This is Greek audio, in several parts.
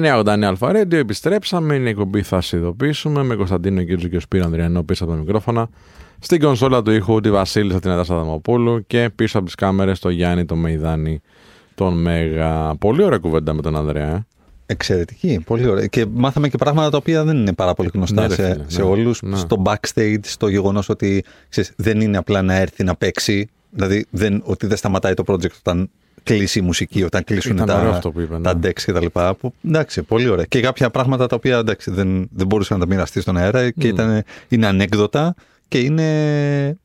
989 Αλφα Radio, επιστρέψαμε. Είναι η εκπομπή Θα σε ειδοποιήσουμε με Κωνσταντίνο Κίτζο και ο Σπύρο Ανδριανό πίσω από τα μικρόφωνα. Στην κονσόλα του ήχου τη Βασίλισσα την Αντάσσα Δαμοπούλου και πίσω από τις κάμερες το Γιάννη το Μεϊδάνη τον Μέγα. Πολύ ωραία κουβέντα με τον Ανδρέα. Ε. Εξαιρετική, πολύ ωραία. Και μάθαμε και πράγματα τα οποία δεν είναι πάρα πολύ γνωστά Ναι, ρε σε, φίλε, σε ναι, όλους. ναι. Στο backstage, στο γεγονός ότι ξέρεις, δεν είναι απλά να έρθει να παίξει. Δηλαδή δεν, ότι δεν σταματάει το project όταν κλείσει η μουσική, όταν κλείσουν Ήταν ωραίο τα, αυτό που είπε, ναι. τα decks και τα λοιπά. Που, εντάξει, πολύ ωραία. Και κάποια πράγματα τα οποία εντάξει, δεν, δεν μπορούσε να τα μοιραστεί στον αέρα και ήταν, είναι ανέκδοτα και είναι,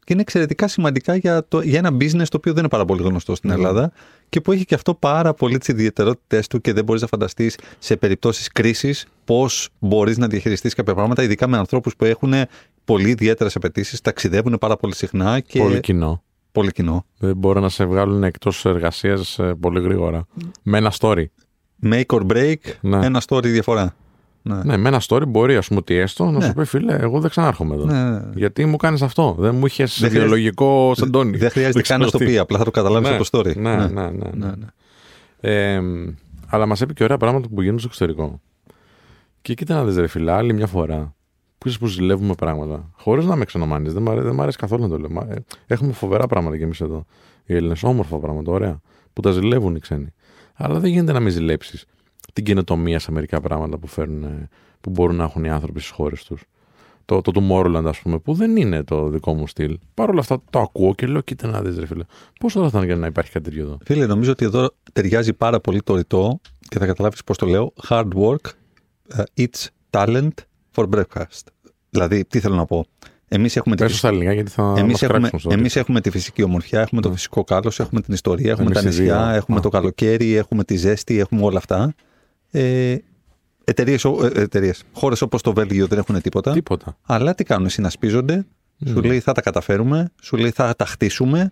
και είναι εξαιρετικά σημαντικά για, το, για ένα business το οποίο δεν είναι πάρα πολύ γνωστό στην Ελλάδα και που έχει και αυτό πάρα πολύ τις ιδιαιτερότητέ του και δεν μπορείς να φανταστείς σε περιπτώσεις κρίσης πώς μπορείς να διαχειριστείς κάποια πράγματα, ειδικά με ανθρώπους που έχουν πολύ ιδιαίτερες απαιτήσεις, ταξιδεύουν πάρα πολύ συχνά και Πολύ κοινό. Πολύ κοινό. Δεν μπορούν να σε βγάλουν εκτός εργασίας πολύ γρήγορα. Με ένα story. Make or break, Ναι. ένα story διαφορά. Ναι. Ναι, με ένα story μπορεί, ας πούμε, ότι έστω να Ναι. σου πει φίλε, εγώ δεν ξανάρχομαι εδώ. Ναι, ναι. Γιατί μου κάνεις αυτό. Δεν μου είχες χρειάζεται- βιολογικό σαντόνι. Δεν χρειάζεται καν να ξέρω το τι. πει, απλά θα το καταλάβεις Ναι, από το story. Ναι, ναι, ναι. ναι, ναι, ναι. Ε, αλλά μας είπε και ωραία πράγματα που γίνουν στο εξωτερικό. Και κοίτα να δεις ρε φίλε, άλλη μια φορά. Που είσαι που ζηλεύουμε πράγματα. Χωρίς να με ξενομάνεις. Δεν, μ' αρέ- δεν μ' αρέσει καθόλου να το λέω. Μα, ε, Έχουμε φοβερά πράγματα κι εμείς εδώ. Οι Έλληνες, όμορφα πράγματα, ωραία. Που τα ζηλεύουν οι ξένοι. Αλλά δεν γίνεται να μην ζηλέψεις την καινοτομία σε μερικά πράγματα που, φέρνουν, ε, που μπορούν να έχουν οι άνθρωποι στις χώρες τους. Το, το Tomorrowland, ας πούμε, που δεν είναι το δικό μου στυλ. Παρ' όλα αυτά το ακούω και λέω: Κοίτα να δεις, ρε φίλε. Πόσο θα ήταν για να υπάρχει κάτι τέτοιο εδώ. Φίλε, νομίζω ότι εδώ ταιριάζει πάρα πολύ το ρητό και θα καταλάβεις πώς το λέω. Hard work, uh, eats talent for breakfast. Δηλαδή, τι θέλω να πω. Εμείς έχουμε, τη, Πες το στα ελληνικά γιατί θα εμείς μας έχουμε, κράξουν στο εμείς έχουμε τη φυσική ομορφιά, έχουμε το Ναι. φυσικό κάλος, έχουμε την ιστορία, έχουμε Εμείς τα οι νησιά, δύο. έχουμε Α. το καλοκαίρι, έχουμε τη ζέστη, έχουμε όλα αυτά. Ε, εταιρείες, ο- ε, εταιρείες, χώρες όπως το Βέλγιο δεν έχουν τίποτα. Τίποτα. Αλλά τι κάνουν, συνασπίζονται, σου λέει θα τα καταφέρουμε, σου λέει θα τα χτίσουμε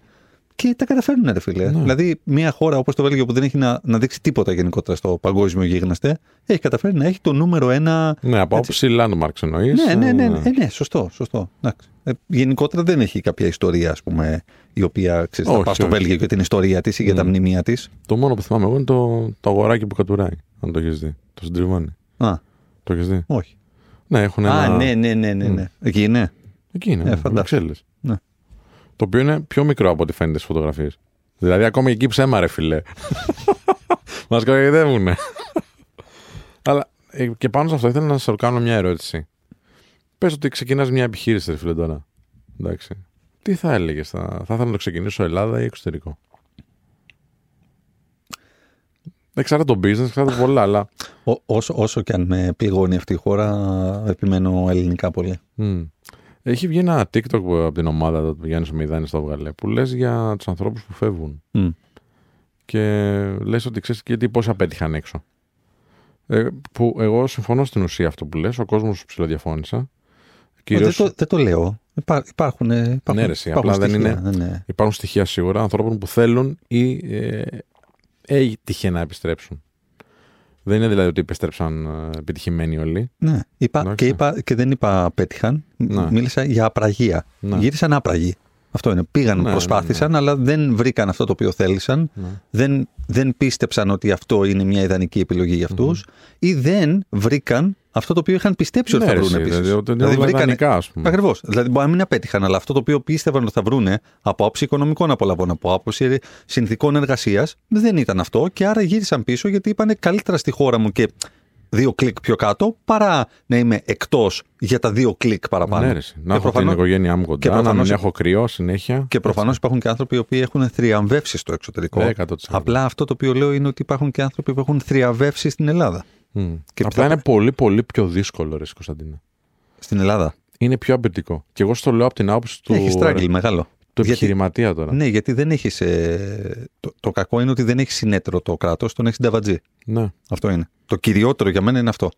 και τα καταφέρνουν, ρε φίλε. Ναι. Δηλαδή, μια χώρα όπως το Βέλγιο που δεν έχει να, να δείξει τίποτα γενικότερα στο παγκόσμιο γίγνεσθε, έχει καταφέρει να έχει το νούμερο ένα. Ναι, από άποψη landmarks εννοείς. Ναι, ναι, ναι, ναι, ναι, σωστό, σωστό. Εντάξει. Ε, γενικότερα δεν έχει κάποια ιστορία, ας πούμε, η οποία ξέρεις, θα Όχι, πας στο όχι. Βέλγιο για την ιστορία της ή για τα Ναι. μνημεία της. Το μόνο που θυμάμαι εγώ είναι το, το αγοράκι που κατουράει. Αν το έχεις δει. Το συντριβάνι. Α, Το έχεις δει; όχι. Ναι, έχουν Α, ένα. ναι, ναι, ναι, ναι. ναι. Εκεί είναι. Εκεί είναι. Ε, ναι, φαντάζομαι. Βρυξέλλες. Ναι. Το οποίο είναι πιο μικρό από ό,τι φαίνεται στις φωτογραφίες. Δηλαδή, ακόμα εκεί ψέμα, ρε φιλέ. Μας κοροϊδεύουνε. Αλλά ε, και πάνω σε αυτό ήθελα να σα κάνω μια ερώτηση. Πες ότι ξεκινάς μια επιχείρηση, ρε φίλε τώρα. Εντάξει. Τι θα έλεγες, θα, θα ήθελα να το ξεκινήσω Ελλάδα ή εξωτερικό; Εξάρτητα το business, εξάρτητα πολλά, αλλά. Ό, όσο, όσο και αν με πληγώνει αυτή η χώρα, επιμένω ελληνικά πολύ. Μμ. Έχει βγει ένα TikTok που- από την ομάδα του που Γιάννης Μηδάνης στο βγαλέ που λες για τους ανθρώπους που φεύγουν. Μμ. Και λες ότι ξέρεις και τι πώς απέτυχαν έξω. Ε, που εγώ συμφωνώ στην ουσία αυτό που λες, ο κόσμος ψηλοδιαφώνησα. Κυρίως Δεν, το, δεν το λέω. Υπά, υπάρχουν, ε, υπάρχουν, Ναι, ρε, εσύ, υπάρχουν απλά δεν στοιχεία. είναι- Ναι, ναι. υπάρχουν στοιχεία σίγουρα ανθρώπων που θέλουν ή ε, έτυχε να επιστρέψουν. Δεν είναι δηλαδή ότι επιστρέψαν ε, επιτυχημένοι όλοι. Ναι. Είπα, Εντάξει. και, είπα, και δεν είπα πέτυχαν. Ναι. Μίλησα για απραγία. Ναι. Γύρισαν άπραγοι. Αυτό είναι. Πήγαν, Ναι, προσπάθησαν, αλλά δεν βρήκαν αυτό το οποίο θέλησαν. Ναι. Δεν, δεν πίστεψαν ότι αυτό είναι μια ιδανική επιλογή για αυτούς. Ή δεν βρήκαν αυτό το οποίο είχαν πιστέψει ότι Ναι, θα ρε, βρουν εσύ, επίσης. δηλαδή, ότι είναι όλα ιδανικά, ας πούμε. Ακριβώς. Δηλαδή, μπορεί να μην απέτυχαν, αλλά αυτό το οποίο πίστευαν ότι θα βρούνε από άποψη οικονομικών απολαβών, από άποψη συνθηκών εργασίας, δεν ήταν αυτό και άρα γύρισαν πίσω γιατί είπαν καλύτερα στη χώρα μου και δύο κλικ πιο κάτω παρά να είμαι εκτός για τα δύο κλικ παραπάνω. Ναι, ρε, εσύ. να Και έχω προφανώς- την οικογένειά μου κοντά, να προφανώς- μην έχω κρυό συνέχεια. Και προφανώς υπάρχουν και άνθρωποι οι οποίοι έχουν θριαμβεύσει στο εξωτερικό. Ναι, 100%. Απλά αυτό το οποίο λέω είναι ότι υπάρχουν και άνθρωποι που έχουν θριαμβεύσει στην Ελλάδα. Μμ. Και Απλά θα- είναι πολύ πολύ πιο δύσκολο, ρε Κωνσταντίνα. Στην Ελλάδα. Είναι πιο απαιτητικό. Και εγώ στο λέω από την άποψη του, Έχει στράγγλ μεγάλο. Του Γιατί- επιχειρηματία τώρα. Ναι, γιατί δεν έχεις. το, το κακό είναι ότι δεν έχεις συνέτερο το κράτος, τον έχεις συνταβατζή. Ναι. Αυτό είναι. Το κυριότερο για μένα είναι αυτό.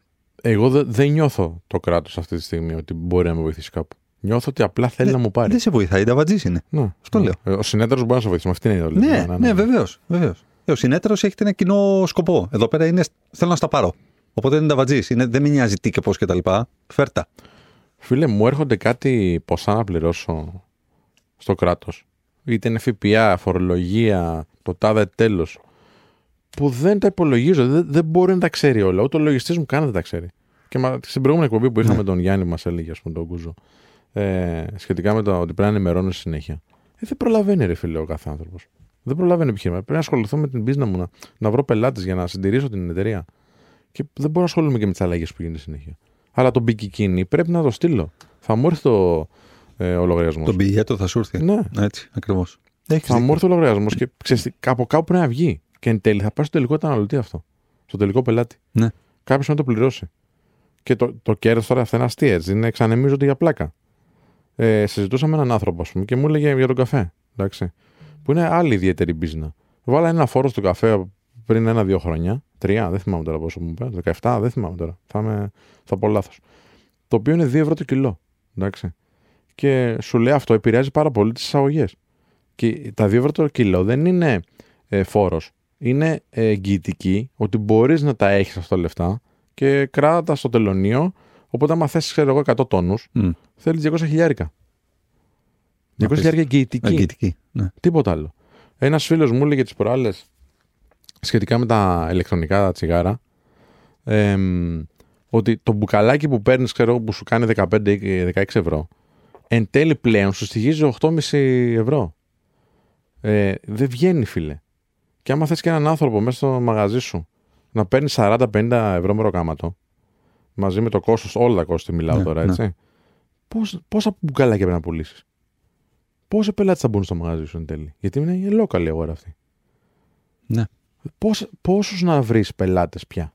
Εγώ δε- δεν νιώθω το κράτος αυτή τη στιγμή ότι μπορεί να με βοηθήσει κάπου. Νιώθω ότι απλά θέλει να μου πάρει. Δεν σε βοηθάει, συνταβατζή είναι. Ναι. Αυτό Ναι. λέω. Ε, Ο συνέτερος μπορεί να σε βοηθήσει. Με αυτή είναι η ιδέα. Ναι, ναι, βεβαίως. Βεβαίως. Ε, Ο συνέτερος έχει ένα κοινό σκοπό. Εδώ πέρα είναι θέλω να στα πάρω. Οπότε είναι ταβατζή. Δεν με νοιάζει τι και πώς κτλ. Φέρτα. Φίλε, μου έρχονται κάτι ποσά να πληρώσω στο κράτος. Είτε είναι ΦΠΑ, φορολογία, το τάδε τέλος. που δεν τα υπολογίζω. Δεν, δεν μπορεί να τα ξέρει όλα. Ούτε ο λογιστής μου καν δεν τα ξέρει. Και μα, στην προηγούμενη εκπομπή που είχαμε Ναι. τον Γιάννη, μας έλεγε, ας πούμε, τον Κούζο, ε, σχετικά με το ότι πρέπει να ενημερώνω συνέχεια. Ε, δεν προλαβαίνει, ρε φίλε, ο κάθε άνθρωπος. Δεν προλαβαίνει επιχείρημα. Πρέπει να ασχοληθώ με την business μου, να, να βρω πελάτες για να συντηρήσω την εταιρεία. Και δεν μπορώ να ασχολούμαι και με τις αλλαγές που γίνεται συνέχεια. Αλλά τον μπικικίνι πρέπει να το στείλω. Θα μου έρθει το, ε, ο λογαριασμός. Τον πηγέτο θα σου έρθει. Ναι. Έτσι, ακριβώς. Θα μου έρθει ο λογαριασμός και ξέρεις, τι, από κάπου πρέπει να βγει. Και εν τέλει θα πάει στο τελικό καταναλωτή αυτό. Στο τελικό πελάτη. Ναι. Κάποιος να το πληρώσει. Και το, το κέρδος τώρα αυτά είναι αστεία, έτσι. Είναι εξανεμίζονται για πλάκα. Ε, συζητούσα με έναν άνθρωπο, ας πούμε, και μου έλεγε για τον καφέ. Εντάξει, που είναι άλλη ιδιαίτερη μπίζνα. Βάλα ένα φόρο στο καφέ πριν ένα-δύο χρόνια. Τρία, δεν θυμάμαι τώρα πόσο μου είπε. 17, δεν θυμάμαι τώρα. Θα, είμαι, θα πω λάθος. Το οποίο είναι 2 ευρώ το κιλό. Εντάξει. Και σου λέει αυτό επηρεάζει πάρα πολύ τις εισαγωγές. Και τα 2 ευρώ το κιλό δεν είναι ε, φόρος. Είναι ε, εγγυητική ότι μπορείς να τα έχεις αυτά τα λεφτά και κράτα τα στο τελωνίο. Οπότε, άμα θες, ξέρω εγώ, 100 τόνους, Μμ. θέλεις 200 χιλιάρικα. 200 πεις. χιλιάρικα εγγυητική. Αγγιτική. Ναι. Τίποτα άλλο. Ένας φίλος μου έλεγε τις προάλλες σχετικά με τα ηλεκτρονικά τσιγάρα εμ, ότι το μπουκαλάκι που παίρνεις, ξέρω εγώ, που σου κάνει 15 ή 16 ευρώ, εν τέλει πλέον σου στοιχίζει 8,5 ευρώ. Ε, δεν βγαίνει, φίλε. Και άμα θες και έναν άνθρωπο μέσα στο μαγαζί σου να παίρνει 40-50 ευρώ μεροκάματο, μαζί με το κόστος, όλα τα κόστη μιλάω Ναι, τώρα, ναι. έτσι. Πώς, πόσα μπουκαλάκια πρέπει να πουλήσεις; Πόσοι πελάτες θα μπουν στο μαγαζί σου εν τέλει; Γιατί είναι η local η αγορά αυτή. Ναι. Πώς, πόσους να βρεις πελάτες πια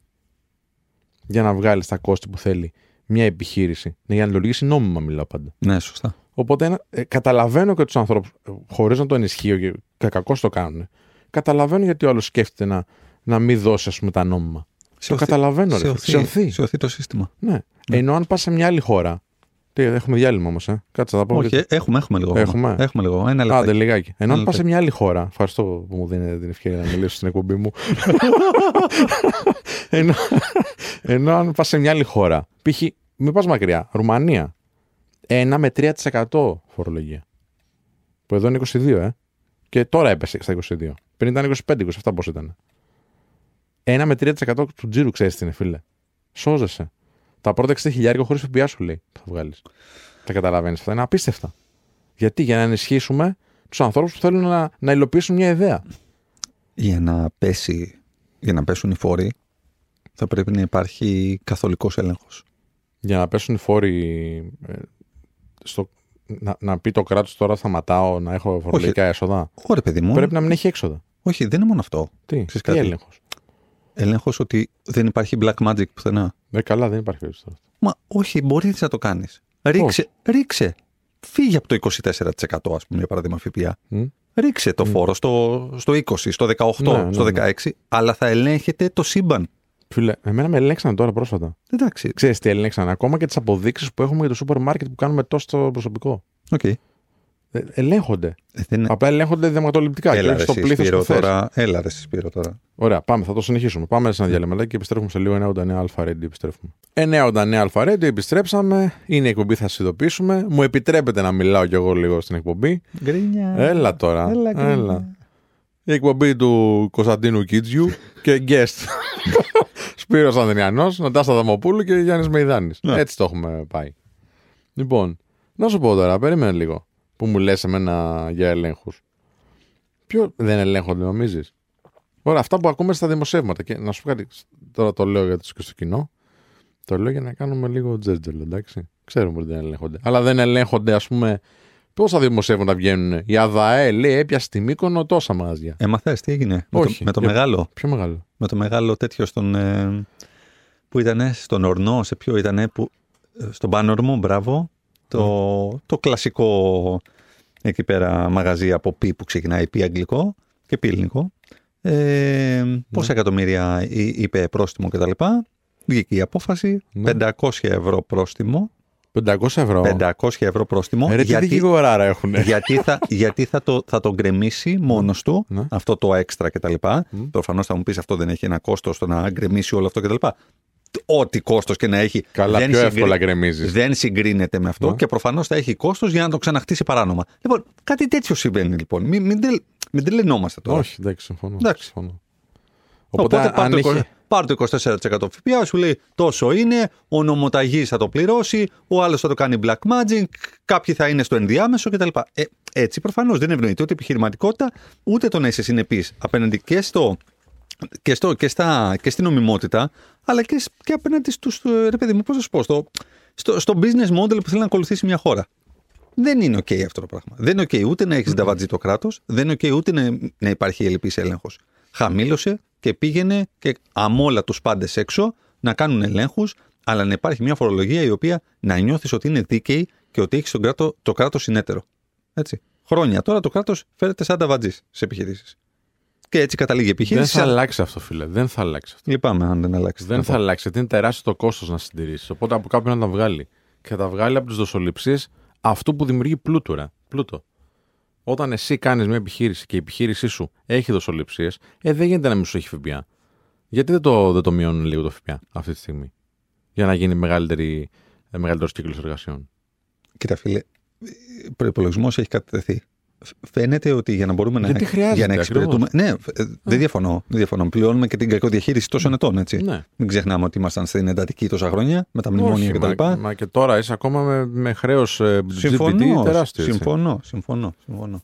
για να βγάλεις τα κόστη που θέλει μια επιχείρηση. Ναι, για να λειτουργήσει νόμιμα μιλάω πάντα. ναι, σωστά. Οπότε ένα- ε, καταλαβαίνω και τους ανθρώπους, ε, χωρίς να το ενισχύω και κακώς το κάνουν, καταλαβαίνω γιατί ο άλλος σκέφτεται να, να μην δώσει ας πούμε τα νόμιμα. το καταλαβαίνω ρε. Σε Σε οθεί. οθεί. Σε οθεί το σύστημα. Ναι. Ενώ αν πας σε μια άλλη χώρα, τι, έχουμε διάλειμμα όμως, ε. Κάτσε θα πω. Όχι, ε, έχουμε, έχουμε λίγο. Έχουμε; Έχουμε λίγο. Ένα λεπτό. Άντε λιγάκι. Ενώ αν Ένα πας σε μια άλλη χώρα. Ευχαριστώ που μου δίνετε την ευκαιρία να μιλήσω στην εκπομπή μου. ενώ, ενώ αν πας σε μια άλλη χώρα. Π.χ. μην πας μακριά. Ρουμανία. 1 με 3% φορολογία. Που εδώ είναι 22, ε. Και τώρα έπεσε στα 22. Πριν ήταν 25, 27 πώς ήταν. 1 με 3% του τζίρου ξέρεις τι είναι, φίλε. Σώζεσαι. Τα πρώτα 60 χιλιάρια χωρίς ΦΠΑ σου λέει που θα βγάλεις. Τα καταλαβαίνεις αυτά. Είναι απίστευτα. Γιατί, για να ενισχύσουμε τους ανθρώπους που θέλουν να, να υλοποιήσουν μια ιδέα. Για να πέσει, για να πέσουν οι φόροι, θα πρέπει να υπάρχει καθολικός έλεγχος. Για να πέσουν οι φόροι. ε, στο, να, να πει το κράτος τώρα σταματάω να έχω φορολογικά έσοδα. Ωραία, παιδί μου. Πρέπει να μην έχει έξοδα. Όχι, δεν είναι μόνο αυτό. Τι, Ξέρεις τι κάτι; έλεγχος; Έλεγχος ότι δεν υπάρχει black magic πουθενά. Ε, καλά, δεν υπάρχει περίπτωση τώρα. Μα όχι, μπορείς να το κάνεις. Ρίξε, ρίξε. Φύγε από το 24% ας πούμε, για παράδειγμα ΦΠΑ. Μμ. Ρίξε το φόρο στο, στο 20, στο 18, Ναι, ναι, στο ναι. 16, αλλά θα ελέγχεται το σύμπαν. Φίλε, εμένα με ελέγξαν τώρα πρόσφατα. Εντάξει. Ξέρεις τι ελέγξαν. Ακόμα και τις αποδείξεις που έχουμε για το σούπερ μάρκετ που κάνουμε τόσο προσωπικό. Οκ. Ε, Ε, ελέγχονται. δεν... Απλά ελέγχονται δειγματοληπτικά και Έλα, όχι ρε, στο εσύ, πλήθος Σπύρο, που θες. τώρα. Έλα, ρε, εσύ, Σπύρο, τώρα. Ωραία, πάμε, θα το συνεχίσουμε. Πάμε σε ένα διαλειμματάκι και επιστρέφουμε σε λίγο 989 Αλφα Radio. Επιστρέφουμε. 989 Αλφα Radio, επιστρέψαμε. Είναι η εκπομπή, θα σας ειδοποιήσουμε. Μου επιτρέπετε να μιλάω κι εγώ λίγο στην εκπομπή. Γκρίνια. Έλα τώρα. Έλα, γκρίνια. έλα. Η εκπομπή του Κωνσταντίνου Κίτζιου και guest. Σπύρος Ανδριανός, Νατάστα Δαμοπούλου και Γιάννης Μεϊδάνης. Ναι. Έτσι το έχουμε πάει. Λοιπόν, να σου πω τώρα, περίμενε λίγο που μου λες εμένα για ελέγχους. Ποιο δεν ελέγχονται, νομίζεις; Ωραία, αυτά που ακούμε στα δημοσιεύματα. Και να σου πω κάτι, τώρα το λέω για το και στο κοινό. Το λέω για να κάνουμε λίγο τζέτζελ, εντάξει. Ξέρουμε ότι δεν ελέγχονται. Αλλά δεν ελέγχονται, ας πούμε, πόσα δημοσιεύματα βγαίνουν; Η ΑΔΑΕ λέει έπιασε στη Μύκονο τόσα μαγαζιά. Έμαθες τι έγινε; Με το, Όχι. με το Για- μεγάλο; Πιο μεγάλο; Με το μεγάλο τέτοιο στον. Ε, που ήταν στον Ορνό, σε ποιο ήταν. Που, ε, στον Πάνορμο, μπράβο. Το, το κλασικό εκεί πέρα μαγαζί από πι που ξεκινάει πι αγγλικό και πι ελληνικό. Ε, πόσα εκατομμύρια εί- είπε πρόστιμο κτλ. Βγήκε η απόφαση. Ναι. 500 ευρώ πρόστιμο. 500 ευρώ. 500 ευρώ πρόστιμο. Ε, ρε, τι γιατί, δικηγοράρα έχουν. γιατί, θα, γιατί θα, το, θα το γκρεμίσει μόνος του Ναι. αυτό το έξτρα κτλ. Μμ. Προφανώς θα μου πεις αυτό δεν έχει ένα κόστος στο να γκρεμίσει όλο αυτό κτλ. Ό,τι κόστος και να έχει. Καλά, δεν πιο συγκρι- εύκολα γκρεμίζεις. Δεν συγκρίνεται με αυτό Ναι. και προφανώς θα έχει κόστος για να το ξαναχτίσει παράνομα. Λοιπόν, κάτι τέτοιο συμβαίνει λοιπόν. Μην, μην, τελ- μην τρελαινόμαστε τώρα. Όχι, εντάξει, συμφωνώ. Εντάξει. συμφωνώ. Οπότε, Οπότε πάρ αν το, είχε- 20 πάρ το 24% ΦΠΑ, σου λέει τόσο είναι, ο νομοταγής θα το πληρώσει, ο άλλος θα το κάνει black magic, κάποιοι θα είναι στο ενδιάμεσο κτλ. Ε, έτσι προφανώς δεν ευνοείται ούτε η επιχειρηματικότητα, ούτε το να είσαι συνεπής απέναντι και, στο, και, στο, και, στα, και στην νομιμότητα, αλλά και, σ- και απέναντι στους, ε, ρε παιδί μου, πώς να σου πω, στο, στο, στο business model που θέλει να ακολουθήσει μια χώρα. Δεν είναι OK αυτό το πράγμα. Δεν είναι OK ούτε να έχεις νταβατζή το κράτος, δεν είναι OK ούτε να, να υπάρχει ελληπή έλεγχος. Χαμήλωσε και πήγαινε και αμόλα τους πάντες έξω να κάνουν ελέγχους, αλλά να υπάρχει μια φορολογία η οποία να νιώθεις ότι είναι δίκαιη και ότι έχεις κράτο, το κράτος συνέτερο. Έτσι. Χρόνια τώρα το κράτος φέρεται σαν νταβατζή σε επιχειρήσεις. Και έτσι καταλήγει η Δεν επιχείρηση. θα αλλάξει αυτό, φίλε. Δεν θα αλλάξει αυτό. Λυπάμαι αν δεν αλλάξει. Δεν θα αλλάξει, γιατί είναι τεράστιο το κόστος να συντηρήσεις. Οπότε από κάποιον να τα βγάλει. Και θα τα βγάλει από τις δοσοληψίες αυτού που δημιουργεί πλούτο. Ρε. πλούτο. Όταν εσύ κάνεις μια επιχείρηση και η επιχείρησή σου έχει δοσοληψίες, ε, δεν γίνεται να μην σου έχει ΦΠΑ. Γιατί δεν το, δεν το μειώνουν λίγο το ΦΠΑ αυτή τη στιγμή, για να γίνει μεγαλύτερη, ε, μεγαλύτερος κύκλος εργασιών; Κοίτα, φίλε, προπολογισμός έχει κατατεθεί. Φαίνεται ότι για να μπορούμε να, Γιατί χρειάζεται, για να εξυπηρετούμε. Ναι, ε, δεν διαφωνώ. Δεν διαφωνώ. Πληρώνουμε και την κακοδιαχείριση τόσων ετών, έτσι. Ναι. Μην ξεχνάμε ότι ήμασταν στην εντατική τόσα χρόνια με τα μνημόνια Όχι, κτλ. μα, μα και τώρα είσαι ακόμα με, με χρέος GPT Συμφωνώ. τεράστιο. έτσι. Συμφωνώ. Συμφωνώ. συμφωνώ.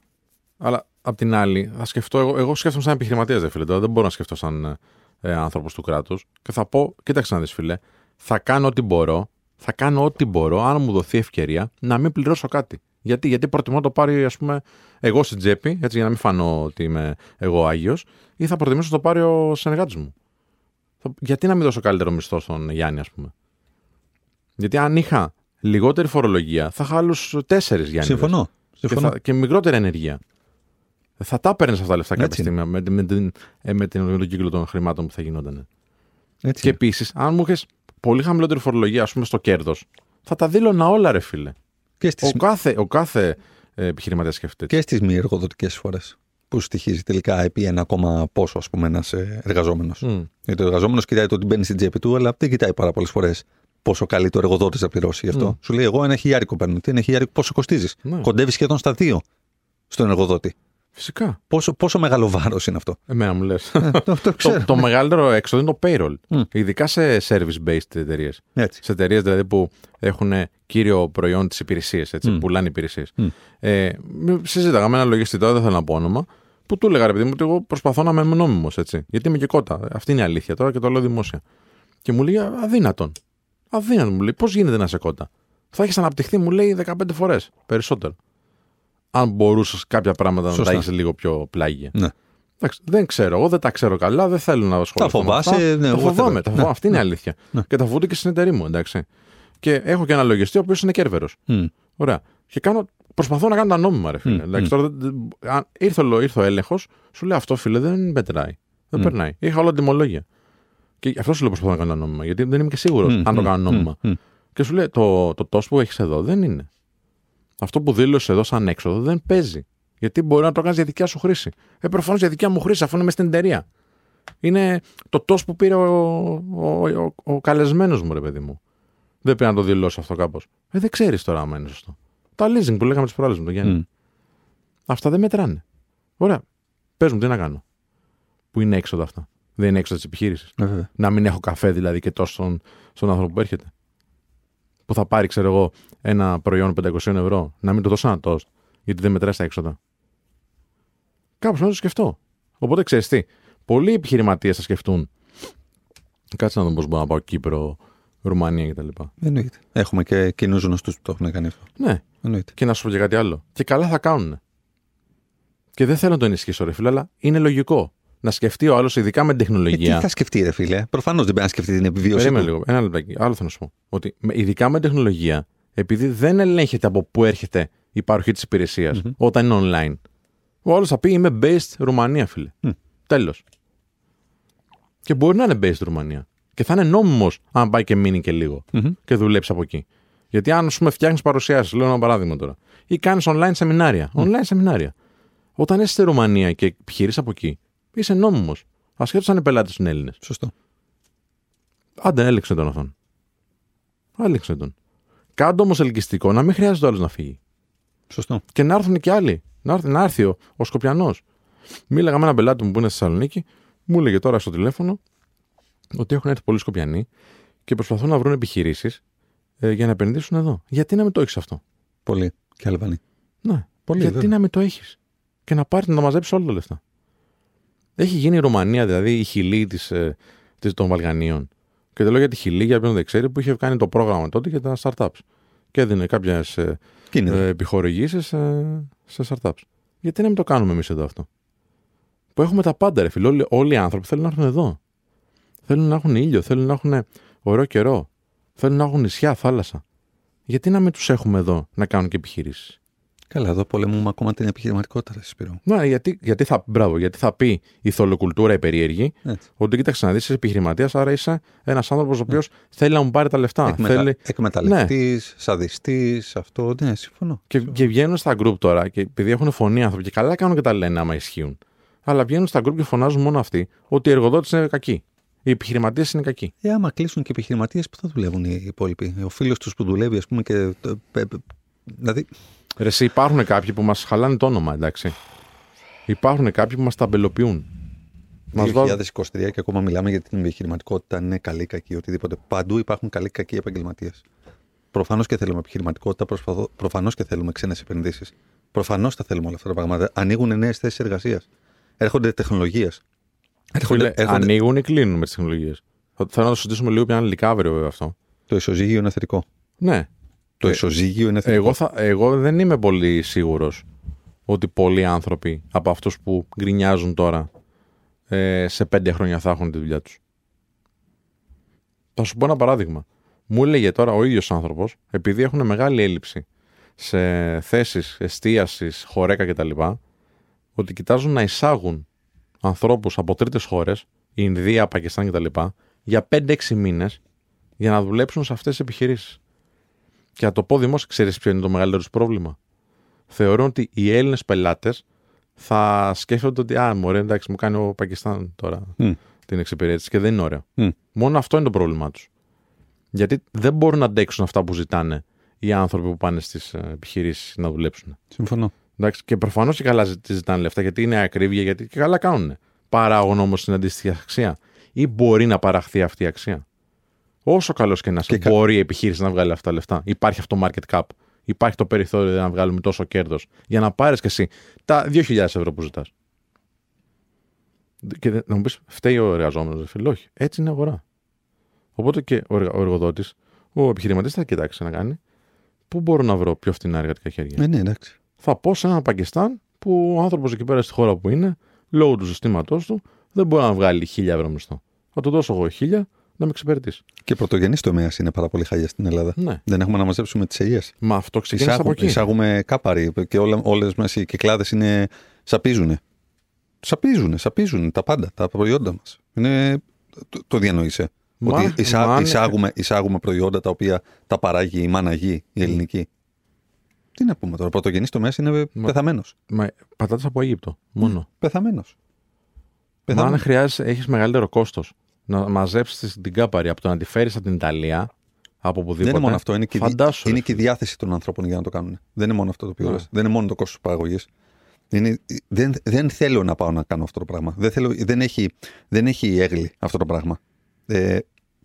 Αλλά απ' την άλλη, θα σκεφτώ, εγώ, εγώ σκέφτομαι σαν επιχειρηματίας, δε φίλε. Τώρα δεν μπορώ να σκεφτώ σαν ε, άνθρωπος του κράτους. Και θα πω, κοίταξε να δεις, φίλε, θα κάνω ό,τι μπορώ, θα κάνω ό,τι μπορώ, αν μου δοθεί ευκαιρία, να μην πληρώσω κάτι. Γιατί, γιατί προτιμώ να το πάρει, ας πούμε, εγώ στην τσέπη, έτσι για να μην φανώ ότι είμαι εγώ Άγιος, ή θα προτιμήσω να το πάρει ο συνεργάτης μου. Θα- Γιατί να μην δώσω καλύτερο μισθό στον Γιάννη, ας πούμε; Γιατί αν είχα λιγότερη φορολογία, θα είχα άλλους τέσσερις Γιάννη. Συμφωνώ. Και, Συμφωνώ. θα, και μικρότερη ενεργεία. Θα τα παίρνεις αυτά τα λεφτά κάποια Έτσι στιγμή με, με, την, ε, με, την, με τον κύκλο των χρημάτων που θα γινόταν. Έτσι Και είναι. επίσης, αν μου είχες πολύ χαμηλότερη φορολογία, ας πούμε, στο κέρδος, θα τα δήλωνα όλα, ρε φίλε. Και στις, Ο κάθε, ο κάθε ε, επιχειρηματίας σκέφτεται. έτσι. και στις μη εργοδοτικές φορές που στοιχίζει τελικά επί ένα ακόμα πόσο, ας πούμε, ένας ε, εργαζόμενος. Μμ. Γιατί ο εργαζόμενος κοιτάει το ότι μπαίνει στην τσέπη του, αλλά δεν κοιτάει πάρα πολλές φορές πόσο καλή το εργοδότης θα πληρώσει γι' αυτό. Mm. Σου λέει: Εγώ ένα χιλιάρικο παίρνω. Τι ένα χιλιάρικο, πόσο κοστίζεις; Ναι. Κοντεύεις σχεδόν στα δύο στον εργοδότη. Φυσικά. Πόσο, πόσο μεγάλο βάρος είναι αυτό; Εμένα μου λες. το, το το, ξέρω. το μεγαλύτερο έξοδο είναι το payroll. Μμ. Ειδικά σε service-based εταιρείες. Έτσι. Σε εταιρείες δηλαδή που έχουν κύριο προϊόν τι υπηρεσίε, έτσι, Μμ. πουλάνε υπηρεσίες. Μμ. Ε, μ, συζήταγα με ένα λογιστή, τώρα δεν θέλω να πω όνομα, που του έλεγα ρε παιδί μου ότι εγώ προσπαθώ να είμαι νόμιμος, έτσι. Γιατί είμαι και κότα. Αυτή είναι η αλήθεια τώρα και το λέω δημόσια. Και μου λέει αδύνατον. Αδύνατον μου λέει. Πώς γίνεται να είσαι κότα; Θα έχεις αναπτυχθεί, μου λέει, 15 φορές περισσότερο. Αν μπορούσες κάποια πράγματα να Σωστά. τα έχεις λίγο πιο πλάγια. Ναι. Εντάξει, δεν ξέρω. Εγώ δεν τα ξέρω καλά, δεν θέλω να ασχοληθώ. με φοβάσαι, αυτά. ναι, τα whatever. φοβάμαι. Τα φοβάμαι. Ναι, Αυτή είναι η αλήθεια. Ναι. Και τα φοβούνται και στην εταιρεία μου, εντάξει. Και έχω και ένα λογιστή ο οποίος είναι κέρβερος. Μμ. Ωραία. Και κάνω, προσπαθώ να κάνω τα νόμιμα, ρε φίλε. Μμ, Εντάξει, μμ. τώρα, δεν- δεν- αν ήρθε, ο- ήρθε ο έλεγχος, σου λέει αυτό, φίλε, δεν μετράει. Δεν Μμ. περνάει. Είχα όλα τιμολόγια. Και αυτό σου λέω προσπαθώ να κάνω τα νόμιμα. Γιατί δεν είμαι και σίγουρος Μμ, αν το μμ, κάνω νόμιμα. μμ, μμ. Και σου λέει το, το τόσο που έχεις εδώ δεν είναι. Αυτό που δήλωσε εδώ σαν έξοδο δεν παίζει. Γιατί μπορεί να το κάνει για δικιά σου χρήση. Ε, προφανώς για δικιά μου χρήση, αφού είναι μέσα στην εταιρεία. Είναι το τόσο που πήρε ο, ο, ο, ο καλεσμένος μου, ρε παιδί μου. Δεν πρέπει να το δηλώσει αυτό κάπως. Ε, δεν ξέρεις τώρα άμα είναι σωστό. Τα leasing που λέγαμε τις προάλλες με τον Γιάννη. Μμ. Αυτά δεν μετράνε. Ωραία. Πες μου, τι να κάνω. Που είναι έξοδα αυτά. Δεν είναι έξοδα της επιχείρησης. Ε, βέβαια. Να μην έχω καφέ δηλαδή και τόσο στον, στον άνθρωπο που έρχεται. Που θα πάρει, ξέρω εγώ, ένα προϊόν 500 ευρώ, να μην το δώσω ένα τόστ, γιατί δεν μετράει στα έξοδα. Κάπως να το σκεφτώ. Οπότε ξέρεις τι, πολλοί επιχειρηματίες θα σκεφτούν. Κάτσε να δω πώς μπορώ να πάω Κύπρο, Ρουμανία κτλ. Εννοείται. Έχουμε και κοινούς γνωστούς που το έχουν κάνει αυτό. Ναι, Εννοείται. και να σου πω και κάτι άλλο. Και καλά θα κάνουν. Και δεν θέλω να το ενισχύσω, ρε φίλε, αλλά είναι λογικό να σκεφτεί ο άλλος, ειδικά με την Ε, τι τεχνολογία. θα σκεφτεί, ρε φίλε; Προφανώς δεν πρέπει να σκεφτεί την επιβίωση. Περίμενε του. λίγο. Ένα λεπτάκι. Άλλο θέλω να σου πω. Ότι με- ειδικά με τεχνολογία, επειδή δεν ελέγχεται από πού έρχεται η παροχή της υπηρεσια Μμμ. όταν είναι online, ο άλλος θα πει Είμαι based Ρουμανία, φίλε. Μμ. Τέλος. Και μπορεί να είναι based Ρουμανία. Και θα είναι νόμιμος αν πάει και μείνει και λίγο Μμμ. και δουλέψει από εκεί. Γιατί αν, ας πούμε, φτιάχνεις παρουσιάσεις, λέω ένα παράδειγμα τώρα, ή κάνεις online σεμινάρια. Online σεμινάρια. Όταν είσαι στη Ρουμανία και επιχειρεί από εκεί, είσαι νόμιμος. Ασχέτω αν οι πελάτες είναι Έλληνες. Σωστό. Άντε, έλεξε τον αυτόν. Έλεξε τον. Κάντο όμως ελκυστικό να μην χρειάζεται ο άλλος να φύγει. Σωστό. Και να έρθουν και άλλοι. Να έρθει, να έρθει ο, ο Σκοπιανός. Μίλαγα με έναν πελάτη μου που είναι στη Θεσσαλονίκη. Μου έλεγε τώρα στο τηλέφωνο ότι έχουν έρθει πολλοί Σκοπιανοί και προσπαθούν να βρουν επιχειρήσεις ε, για να επενδύσουν εδώ. Γιατί να μην το έχεις αυτό; Πολύ. Και Αλβανοί. Ναι. Πολύ, Γιατί βέβαια. να μην το έχεις; Και να πάρεις να τα μαζέψεις όλα τα λεφτά. Έχει γίνει η Ρουμανία, δηλαδή η χιλή της, ε, της, των Βαλκανίων. Και το λέω για τη χιλή, για ποιον δεν ξέρει, που είχε κάνει το πρόγραμμα τότε για τα startups. Και έδινε κάποιες ε, Και είναι; ε, επιχορηγήσεις σε, σε startups. Γιατί να μην το κάνουμε εμείς εδώ αυτό; Που έχουμε τα πάντα, ρε φίλε. Όλοι, όλοι οι άνθρωποι θέλουν να έρθουν εδώ. Θέλουν να έχουν ήλιο, θέλουν να έχουν ωραίο καιρό. Θέλουν να έχουν νησιά, θάλασσα. Γιατί να μην τους έχουμε εδώ να κάνουν και επιχειρήσεις; Καλά, εδώ πολεμούμε ακόμα την επιχειρηματικότητα, ρε Σπύρο. Ναι, γιατί, γιατί, θα, μπράβο, γιατί θα πει η θολοκουλτούρα η περίεργη Έτσι. ότι κοίταξε να δεις, είσαι επιχειρηματίας, άρα είσαι ένας άνθρωπος ο οποίος θέλει να μου πάρει τα λεφτά. Εκμετα... Θέλει... Εκμεταλλευτής, σαδιστής, αυτό. Ναι, συμφωνώ. Και, και βγαίνουν στα group τώρα, και επειδή έχουν φωνή άνθρωποι, και καλά κάνουν και τα λένε άμα ισχύουν. Αλλά βγαίνουν στα group και φωνάζουν μόνο αυτοί ότι οι εργοδότες είναι κακοί. Οι επιχειρηματίες είναι κακοί. Ε, άμα κλείσουν και επιχειρηματίες, πού θα δουλεύουν οι υπόλοιποι; Ο φίλος τους που δουλεύει, ας πούμε, και. το- πε- πε- Δηλαδή, Ρε, εσύ, υπάρχουν κάποιοι που μας χαλάνε το όνομα, εντάξει. Υπάρχουν κάποιοι που μας ταμπελοποιούν. Μας 2023 βάζουν- και ακόμα μιλάμε για την επιχειρηματικότητα, αν είναι καλή, κακή, οτιδήποτε. Παντού υπάρχουν καλοί, κακοί επαγγελματίες. Προφανώς και θέλουμε επιχειρηματικότητα, προφανώς και θέλουμε ξένες επενδύσεις. Προφανώς τα θέλουμε όλα αυτά τα πράγματα. Ανοίγουν νέες θέσεις εργασίας. Έρχονται τεχνολογίες. Φίλε, ανοίγουν ή κλείνουν με τις τεχνολογίες. Θέλω να το συζητήσουμε λίγο πιο αναλυτικά αύριο, βέβαια αυτό. Το ισοζύγιο είναι θετικό. Ναι. Το Ε, ισοζύγιο είναι θετικό. Εγώ, θα, εγώ δεν είμαι πολύ σίγουρος ότι πολλοί άνθρωποι από αυτούς που γκρινιάζουν τώρα ε, σε πέντε χρόνια θα έχουν τη δουλειά τους. Θα σου πω ένα παράδειγμα. Μου έλεγε τώρα ο ίδιος άνθρωπος, επειδή έχουν μεγάλη έλλειψη σε θέσεις εστίασης, χορέκα κτλ., ότι κοιτάζουν να εισάγουν ανθρώπους από τρίτες χώρες, Ινδία, Πακιστάν κτλ., για 5-6 μήνες για να δουλέψουν σε αυτές τις επιχειρήσεις. Και να το πω δημόσια, ξέρεις ποιο είναι το μεγαλύτερο τους πρόβλημα; Θεωρώ ότι οι Έλληνες πελάτες θα σκέφτονται ότι, Α, μωρέ, εντάξει, μου κάνει ο Πακιστάν τώρα Μμ. την εξυπηρέτηση και δεν είναι ωραίο. Μμ. Μόνο αυτό είναι το πρόβλημά τους. Γιατί δεν μπορούν να αντέξουν αυτά που ζητάνε οι άνθρωποι που πάνε στις επιχειρήσεις να δουλέψουν. Συμφωνώ. Εντάξει, και προφανώς και καλά ζη- ζητάνε λεφτά γιατί είναι ακρίβεια, γιατί και καλά κάνουν. Παράγουν όμως την αντίστοιχη αξία. Ή μπορεί να παραχθεί αυτή η αξία. Όσο καλός και να είσαι, Και κα- μπορεί η επιχείρηση να βγάλει αυτά τα λεφτά. Υπάρχει αυτό το market cap. Υπάρχει το περιθώριο να βγάλουμε τόσο κέρδος για να πάρεις και εσύ τα 2.000 ευρώ που ζητάς. Και δεν- να μου πεις, φταίει ο εργαζόμενος, φίλε. Όχι, έτσι είναι η αγορά. Οπότε και ο, εργα- ο εργοδότης, ο επιχειρηματής θα κοιτάξει να κάνει πού μπορώ να βρω πιο φθηνά εργατικά χέρια Ε, ναι, εντάξει. θα πω σε έναν Πακιστάν που ο άνθρωπος εκεί πέρα στη χώρα που είναι, λόγω του συστήματός του, δεν μπορεί να βγάλει χίλια ευρώ μισθό. Θα του δώσω εγώ χίλια να με εξυπηρετήσει. Και πρωτογενής τομέας είναι πάρα πολύ χάλια στην Ελλάδα. Ναι. Δεν έχουμε να μαζέψουμε τις ελιέ. Μα αυτό ξεκίνησε από Εισάγουμε, εκεί. εισάγουμε κάπαροι και όλα, όλες μας οι κυκλάδες είναι, σαπίζουνε. Σαπίζουνε, σαπίζουν τα πάντα, τα προϊόντα μας. Είναι, το, το διανοείσαι. Μα- ότι εισά, μα αν- εισάγουμε, εισάγουμε προϊόντα τα οποία τα παράγει η μάνα γη, η ελληνική. Τι να πούμε τώρα, πρωτογενής τομέας είναι Μα- πεθαμένος. Μα πατάτες από Αίγυπτο. Μόνο. Πεθαμένος. Μα αν Πεθαμένος. χρειάζεσαι, έχεις μεγαλύτερο κόστος να μαζέψεις την κάπαρη από το να τη φέρεις από την Ιταλία, από οπουδήποτε. Δεν είναι μόνο αυτό, είναι και, η δι- Φαντάσου, είναι ρε και η διάθεση των ανθρώπων για να το κάνουν. Δεν είναι μόνο αυτό το οποίο Ναι. λες. Δεν είναι μόνο το κόστος παραγωγής. Είναι, δεν, δεν θέλω να πάω να κάνω αυτό το πράγμα. Δεν, θέλω, δεν, έχει, δεν έχει έγκλη αυτό το πράγμα. Ε,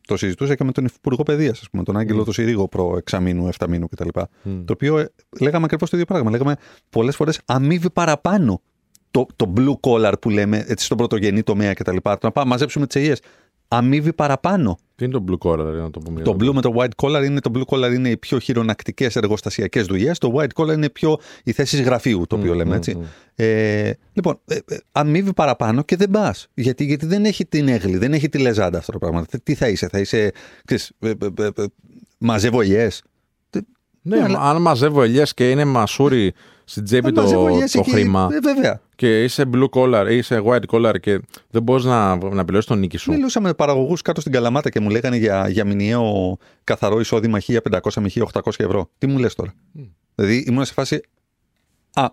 το συζητούσα και με τον Υπουργό Παιδείας, ας πούμε, τον Άγγελο Mm. το Συρίγο προ εξαμήνου, εφταμήνου κτλ. Μμ. Το οποίο ε, λέγαμε ακριβώς το ίδιο πράγμα. Λέγαμε πολλές φορές αμείβει παραπάνω το, το blue collar που λέμε έτσι, στον πρωτογενή τομέα κτλ. Το να πάμε να μαζέψουμε τις ελιές. Αμείβει παραπάνω. Τι είναι το blue collar, δηλαδή, να το πούμε. Το blue με το white collar είναι, το blue collar είναι οι πιο χειρονακτικές εργοστασιακές δουλειές. Το white collar είναι πιο οι θέσεις γραφείου, το οποίο Μμ, λέμε μμ, έτσι. μμ. Ε, λοιπόν, ε, ε, αμείβει παραπάνω και δεν πας. Γιατί, γιατί δεν έχει την έγλη, δεν έχει τη λεζάντα αυτό το πράγμα. Τι- Τι θα είσαι, θα είσαι. Ξέρεις, ε, ε, ε, ε, μαζεύω ελιές. Ναι, Ναι, αλλά- αν μαζεύω ελιές και είναι μασούρι στην τσέπη Ε, το, μαζεύω ελιές το εκεί. χρήμα Ε, βέβαια. και είσαι blue collar ή είσαι white collar και δεν μπορείς να, να πληρώσεις τον νίκη σου. Μιλούσαμε με παραγωγούς κάτω στην Καλαμάτα και μου λέγανε για, για μηνιαίο καθαρό εισόδημα 1500 με 1800 ευρώ. Τι μου λες τώρα; Δηλαδή ήμουν σε φάση. Α,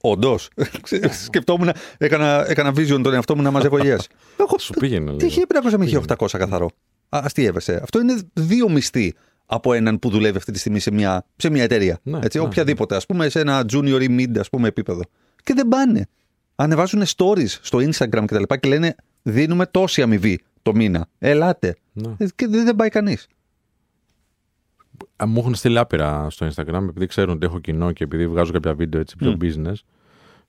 όντως. Σκεφτόμουν, έκανα, έκανα vision τον εαυτό μου να μαζεύω ελιέ. Σου πήγαινε. Τι λίγο. 1500 με 1800 καθαρό. Α, αστείευεσαι. Αυτό είναι δύο μισθοί από έναν που δουλεύει αυτή τη στιγμή σε μια, σε μια εταιρεία. Ναι, έτσι, ναι. οποιαδήποτε, ας πούμε, σε ένα junior ή mid ας πούμε, επίπεδο. Και δεν πάνε. Ανεβάζουν stories στο Instagram και τα λοιπά και λένε Δίνουμε τόση αμοιβή το μήνα. Ελάτε. Ναι. Ε, Και δεν δεν πάει κανείς. Α, Μου έχουν στείλει άπειρα στο Instagram επειδή ξέρουν ότι έχω κοινό και επειδή βγάζω κάποια βίντεο έτσι πιο business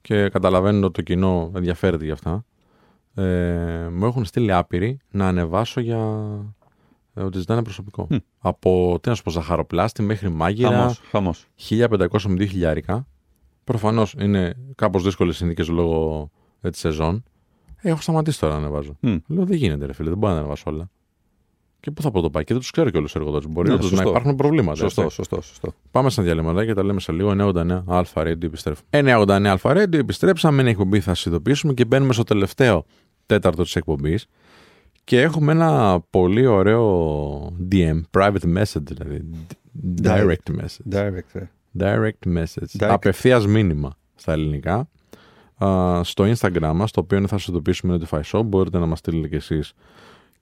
και καταλαβαίνουν ότι το κοινό ενδιαφέρεται για αυτά. Ε, μου έχουν στείλει άπειροι να ανεβάσω για ε, ότι ζητάνε προσωπικό. Από τι να σου πω, ζαχαροπλάστη μέχρι μάγειρα, Χαμός, χαμός. 1500 με 2000 χιλιάρικα. Προφανώς είναι κάπως δύσκολες συνθήκες λόγω ε, της σεζόν. Ε, έχω σταματήσει τώρα να ανεβάζω. Μμ. Λέω δεν γίνεται, ρε φίλε, δεν μπορώ να ανεβάσω όλα. Και πού θα πω το πάει, και δεν τους ξέρω και όλου του εργοδότες. Μπορεί Ναι, όντως να σωστό. υπάρχουν προβλήματα. Σωστό, έτσι. σωστό, σωστό. Πάμε στα διαλύματα και τα λέμε σε λίγο. 989 Αλφα Radio επιστρέφουμε. 989 Αλφα Radio επιστρέψαμε. Είναι εκπομπή, θα σας ειδοποιήσουμε και μπαίνουμε στο τελευταίο τέταρτο της εκπομπής. Και έχουμε ένα πολύ ωραίο DM, private message δηλαδή. Direct message. Direct, ε. Direct message. Direct. Απευθείας μήνυμα στα ελληνικά. Α, στο Instagram μας, το οποίο θα σας ειδοποιήσουμε Notify Show. Μπορείτε να μας στείλετε κι εσείς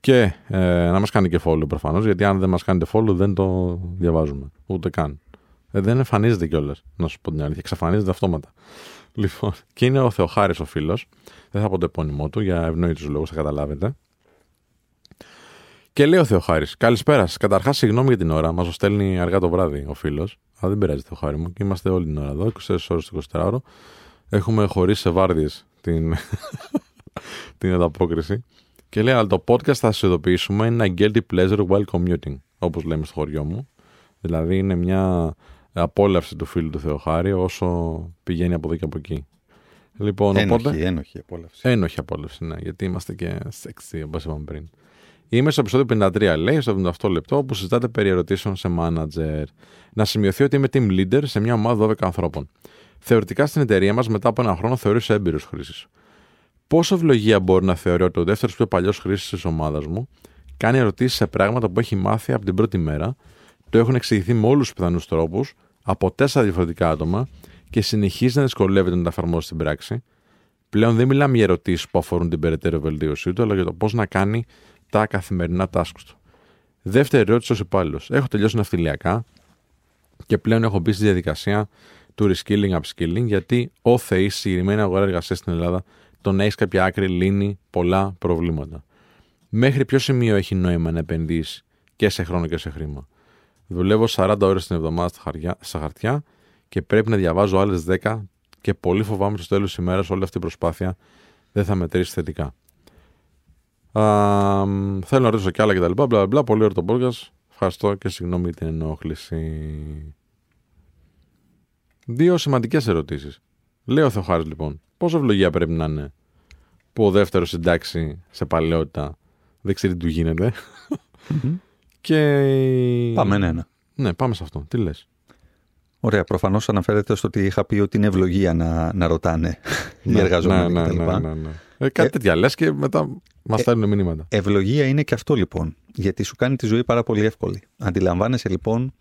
και ε, να μας κάνετε και follow προφανώς, γιατί αν δεν μας κάνετε follow δεν το διαβάζουμε. Ούτε καν. Ε, δεν εμφανίζεται κιόλας, να σου πω την αλήθεια. Εξαφανίζεται αυτόματα. Λοιπόν, και είναι ο Θεοχάρης ο φίλος. Δεν θα πω το επώνυμό του, για ευνόητους λόγους θα καταλάβετε. Και λέει ο Θεοχάρης, Καλησπέρα σας. Καταρχάς, συγγνώμη για την ώρα. Μας το στέλνει αργά το βράδυ ο φίλος. Α, δεν πειράζει, Θεοχάρη μου. Και είμαστε όλη την ώρα εδώ, 24 ώρες το 24ωρο. Έχουμε χωρίσει σε βάρδιε την, την ανταπόκριση. Και λέει, αλλά το podcast θα σας ειδοποιήσουμε είναι ένα guilty pleasure while commuting. Όπως λέμε στο χωριό μου. Δηλαδή είναι μια απόλαυση του φίλου του Θεοχάρη όσο πηγαίνει από εδώ και από εκεί. Λοιπόν, οπότε. Ένοχη, ένοχη απόλαυση. Ένοχη απόλαυση, ναι, γιατί είμαστε και sexy, όπως είπαμε πριν. Είμαι στο επεισόδιο 53, λέει, στο 78 λεπτό, όπου συζητάτε περί ερωτήσεων σε manager. Να σημειωθεί ότι είμαι team leader σε μια ομάδα 12 ανθρώπων. Θεωρητικά στην εταιρεία μας, μετά από ένα χρόνο, θεωρεί έμπειρο χρήση. Πόσο ευλογία μπορεί να θεωρεί ότι ο δεύτερος πιο παλιός χρήση της ομάδας μου κάνει ερωτήσεις σε πράγματα που έχει μάθει από την πρώτη μέρα, το έχουν εξηγηθεί με όλους τους πιθανούς τρόπους, από τέσσερα διαφορετικά άτομα και συνεχίζει να δυσκολεύεται να τα εφαρμόσει στην πράξη. Πλέον δεν μιλάμε για ερωτήσεις που αφορούν την περαιτέρω βελτίωσή του, αλλά για το πώς να κάνει τα καθημερινά tasks του. Δεύτερη ερώτηση ως υπάλληλος. Έχω τελειώσει ναυτιλιακά και πλέον έχω μπει στη διαδικασία του reskilling, upskilling, γιατί ο ΘΕΗ, συγκεκριμένη αγορά εργασίας στην Ελλάδα, το να έχεις κάποια άκρη λύνει πολλά προβλήματα. Μέχρι ποιο σημείο έχει νόημα να επενδύσει και σε χρόνο και σε χρήμα; Δουλεύω 40 ώρες την εβδομάδα στα, χαριά, στα χαρτιά και πρέπει να διαβάζω άλλες 10 και πολύ φοβάμαι στο τέλος της ημέρας όλη αυτή η προσπάθεια δεν θα μετρήσει θετικά. Α, μ, θέλω να ρωτήσω κι άλλα κτλ. Μπλα, μπλα, μπλα, πολύ ωραίο το podcast. Ευχαριστώ και συγγνώμη για την ενόχληση. Δύο σημαντικές ερωτήσεις. Λέει ο Θεοχάρης λοιπόν, πόσο ευλογία πρέπει να είναι που ο δεύτερος συντάξει σε παλαιότητα δεν ξέρει τι του γίνεται. και. Πάμε ένα-ένα. Ναι, πάμε σε αυτό. Τι λες; Ωραία, προφανώς αναφέρεται στο ότι είχα πει ότι είναι ευλογία να, να ρωτάνε οι εργαζόμενοι ναι, κτλ. ναι, ναι, ναι, ναι. Ε, κάτι Ε, τέτοια λες και μετά μας στέλνουν μηνύματα. Ευλογία είναι και αυτό λοιπόν, γιατί σου κάνει τη ζωή πάρα πολύ εύκολη. Αντιλαμβάνεσαι λοιπόν,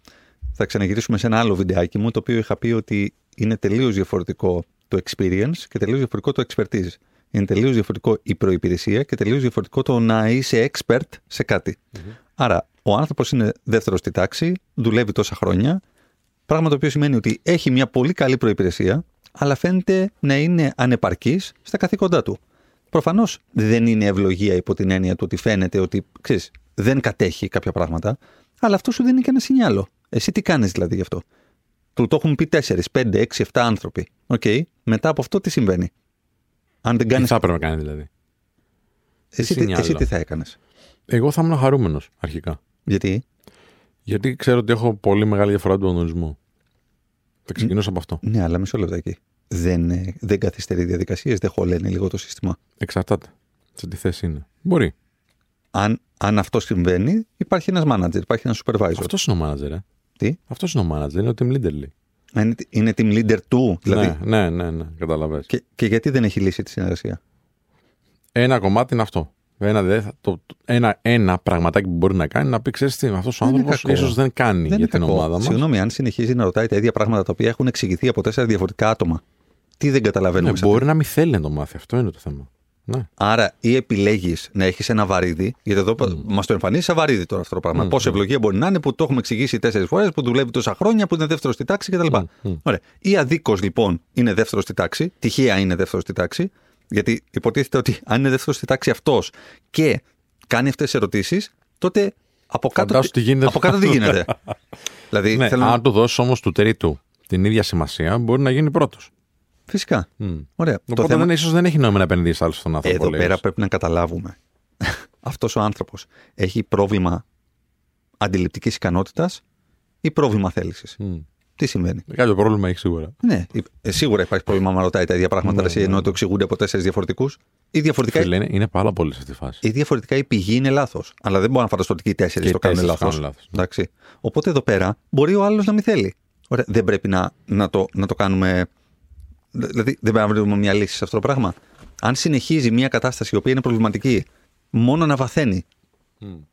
θα ξαναγυρίσουμε σε ένα άλλο βιντεάκι μου, το οποίο είχα πει ότι είναι τελείως διαφορετικό το experience και τελείως διαφορετικό το expertise. Είναι τελείως διαφορετικό η προπηρεσία και τελείως διαφορετικό το να είσαι expert σε κάτι. Άρα, ο άνθρωπος είναι δεύτερος στη τάξη, δουλεύει τόσα χρόνια, πράγμα το οποίο σημαίνει ότι έχει μια πολύ καλή προϋπηρεσία, αλλά φαίνεται να είναι ανεπαρκής στα καθήκοντά του. Προφανώς δεν είναι ευλογία υπό την έννοια του ότι φαίνεται ότι ξέρεις, δεν κατέχει κάποια πράγματα, αλλά αυτό σου δίνει και ένα σινιάλο. Εσύ τι κάνεις δηλαδή γι' αυτό; Του το έχουν πει 4, 5, 6, 7 άνθρωποι. Οκ. Μετά από αυτό τι συμβαίνει; Αν δεν Τι κάνει. θα έπρεπε να κάνει δηλαδή; Εσύ, τι- σινιάλο. εσύ τι θα έκανες; Εγώ θα ήμουν χαρούμενος αρχικά. Γιατί; Γιατί ξέρω ότι έχω πολύ μεγάλη διαφορά του ανταγωνισμού. Θα ξεκινήσω από αυτό. Ναι, αλλά μισό λεπτάκι. Δεν, ε, δεν καθυστερεί διαδικασίες, δεν χωλαίνει λίγο το σύστημα. Εξαρτάται. Σε τι θέση είναι. Μπορεί. Αν, αν αυτό συμβαίνει, υπάρχει ένας manager, υπάρχει ένας supervisor. Αυτός είναι ο manager, ε. Τι; Αυτός είναι ο manager, είναι ο team leader. λέει. Είναι, είναι team leader του, δηλαδή. Ναι, ναι, ναι, ναι. καταλαβαίνεις. Και, και γιατί δεν έχει λύσει τη συνεργασία; Ένα κομμάτι είναι αυτό. Ένα, δε, θα- το, το- ένα, ένα πραγματάκι που μπορεί να κάνει να πει: Ξέρεις τι, αυτός ο Δεν είναι άνθρωπος κακό. ίσως δεν κάνει Δεν για είναι την κακό. ομάδα μας. Συγγνώμη, αν συνεχίζει να ρωτάει τα ίδια πράγματα τα οποία έχουν εξηγηθεί από τέσσερα διαφορετικά άτομα. Τι δεν καταλαβαίνουμε Ναι, σε μπορεί να μην θέλει να το μάθει. Αυτό είναι το θέμα. Ναι. Άρα, ή επιλέγεις να έχεις ένα βαρύδι, γιατί εδώ mm. μας το εμφανίζει σαν βαρύδι τώρα αυτό το πράγμα. Mm, Πόση mm. ευλογία μπορεί να είναι που το έχουμε εξηγήσει τέσσερις φορές, που δουλεύει τόσα χρόνια, που είναι δεύτερο στη τάξη κτλ. Mm, mm. Ωραία. Ή αδίκως λοιπόν είναι δεύτερο στη τάξη, τυχαία είναι δεύτερο στη τάξη, Γιατί υποτίθεται ότι αν είναι δεύτερο στη τάξη αυτός και κάνει αυτές τις ερωτήσεις, τότε από κάτω, Φαντάσου τι γίνεται. από κάτω τι γίνεται. δηλαδή, Ναι, θέλω να- αν του δώσει όμως του τρίτου την ίδια σημασία, μπορεί να γίνει πρώτος. Φυσικά. Ωραία. Το Οπότε θέμα- δεν, ίσως δεν έχει νόημα να επενδύσει άλλο στον άνθρωπο. Εδώ λέει. πέρα πρέπει να καταλάβουμε. Αυτός ο άνθρωπος έχει πρόβλημα αντιληπτικής ικανότητας ή πρόβλημα θέλησης; Μμ. Τι συμβαίνει; Κάποιο πρόβλημα έχει σίγουρα. Ναι, ε, σίγουρα υπάρχει πρόβλημα άμα ρωτάει τα ίδια πράγματα Ναι, εσύ, ναι, ενώ ναι. το εξηγούνται από τέσσερις διαφορετικούς. Ή διαφορετικά, Φίλε, είναι, είναι πάρα πολύ σε αυτή τη φάση. ή διαφορετικά η πηγή είναι λάθος. Αλλά δεν μπορώ να φανταστώ ότι και οι τέσσερις Και οι το κάνουν τέσσερις λάθος. κάνουν λάθος. Εντάξει. Οπότε εδώ πέρα μπορεί ο άλλος να μην θέλει. Ωραία, δεν πρέπει να, να, το, να το κάνουμε. Δηλαδή, δεν πρέπει να βρούμε μια λύση σε αυτό το πράγμα. Αν συνεχίζει μια κατάσταση η οποία είναι προβληματική, μόνο να βαθαίνει,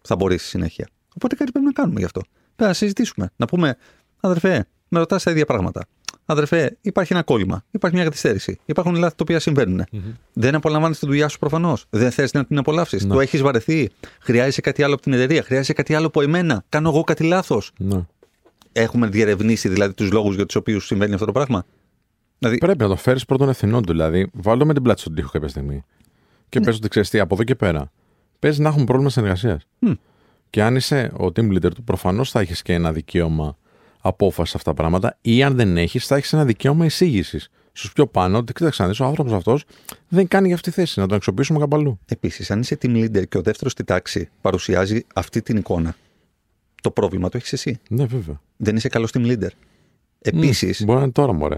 θα μπορεί στη συνέχεια. Οπότε κάτι πρέπει να κάνουμε γι' αυτό. Πρέπει να συζητήσουμε. Να πούμε, αδερφέ, με ρωτάς τα ίδια πράγματα. Αδερφέ, υπάρχει ένα κόλλημα. Υπάρχει μια καθυστέρηση. Υπάρχουν λάθη τα οποία συμβαίνουν. Δεν απολαμβάνεις τη δουλειά σου προφανώς. Δεν θες να την απολαύσεις. Το έχεις βαρεθεί. Χρειάζεσαι κάτι άλλο από την εταιρεία. Χρειάζεσαι κάτι άλλο από εμένα. Κάνω εγώ κάτι λάθος. Ναι. Έχουμε διερευνήσει δηλαδή τους λόγους για τους οποίους συμβαίνει αυτό το πράγμα. Δηλαδή, Πρέπει να το φέρεις πρώτον ευθυνών του. Δηλαδή, βάλω με την πλάτη στον τοίχο κάποια στιγμή. Και Ναι. πες ότι ξέρεις τι, από εδώ και πέρα. Παίζει να έχουμε πρόβλημα συνεργασίας. Και αν είσαι ο team leader του, προφανώς θα έχεις και ένα δικαίωμα απόφασης σε αυτά τα πράγματα. Ή αν δεν έχεις, θα έχεις ένα δικαίωμα εισήγησης στους πιο πάνω ότι κοίταξε να δεις, ο άνθρωπος αυτός δεν κάνει για αυτή τη θέση. Να τον αξιοποιήσουμε κάπου αλλού. Επίσης, αν είσαι team leader και ο δεύτερος στη τάξη παρουσιάζει αυτή την εικόνα, το πρόβλημα το έχεις εσύ. Ναι, βέβαια. Δεν είσαι καλός team leader. Επίσης, Μπορεί να είναι τώρα, μωρέ.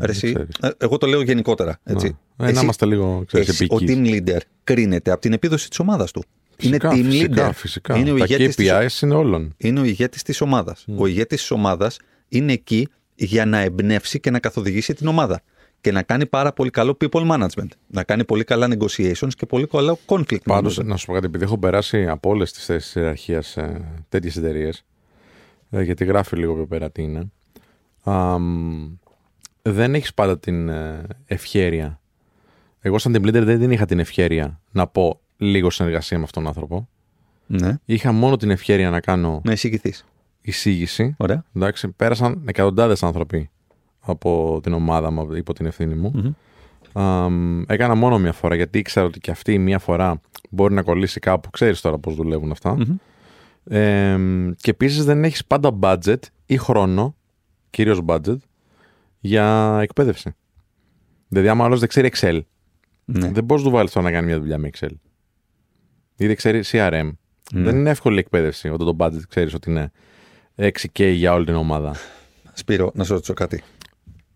Ρε εσύ, ε, εγώ το λέω γενικότερα. Έτσι. Ε, να Εσύ- είμαστε λίγο ξέρεις, εσύ, ο επικείς. team leader κρίνεται από την επίδοση της ομάδας του. Φυσικά, είναι team φυσικά, leader. Φυσικά. Είναι ο Τα ηγέτης της, KPIs είναι όλων. είναι ο ηγέτης της ομάδας. Ο ηγέτης της ομάδας είναι εκεί για να εμπνεύσει και να καθοδηγήσει την ομάδα. Και να κάνει πάρα πολύ καλό people management. Να κάνει πολύ καλά negotiations και πολύ καλό conflict Πάντως, management. να σου πω κάτι, επειδή έχω περάσει από όλες τις θέσεις ιεραρχίας σε τέτοιες εταιρείες, γιατί γράφει λίγο πιο πέρα τι είναι, αμ, δεν έχεις πάντα την ε, ευχέρεια. Εγώ, σαν team leader, δεν την είχα την ευχέρεια να πω λίγο συνεργασία με αυτόν τον άνθρωπο. Ναι, Είχα μόνο την ευχέρεια να κάνω να εισηγηθείς. εισήγηση. Ωραία. Εντάξει, πέρασαν εκατοντάδες άνθρωποι από την ομάδα μου, υπό την ευθύνη μου. Αμ, έκανα μόνο μία φορά γιατί ήξερα ότι και αυτή η μία φορά μπορεί να κολλήσει κάπου. Ξέρεις τώρα πώς δουλεύουν αυτά. Ε, και επίσης δεν έχεις πάντα budget ή χρόνο, κυρίως budget, για εκπαίδευση. Δηλαδή, άμα άλλος δεν ξέρει Excel, Ναι. δεν μπορείς να του βάλεις τώρα να κάνει μια δουλειά με Excel. Ή δεν ξέρει CRM. Δεν είναι εύκολη η εκπαίδευση όταν το budget ξέρεις ότι είναι 6K για όλη την ομάδα. Σπύρο, να σε ρωτήσω κάτι.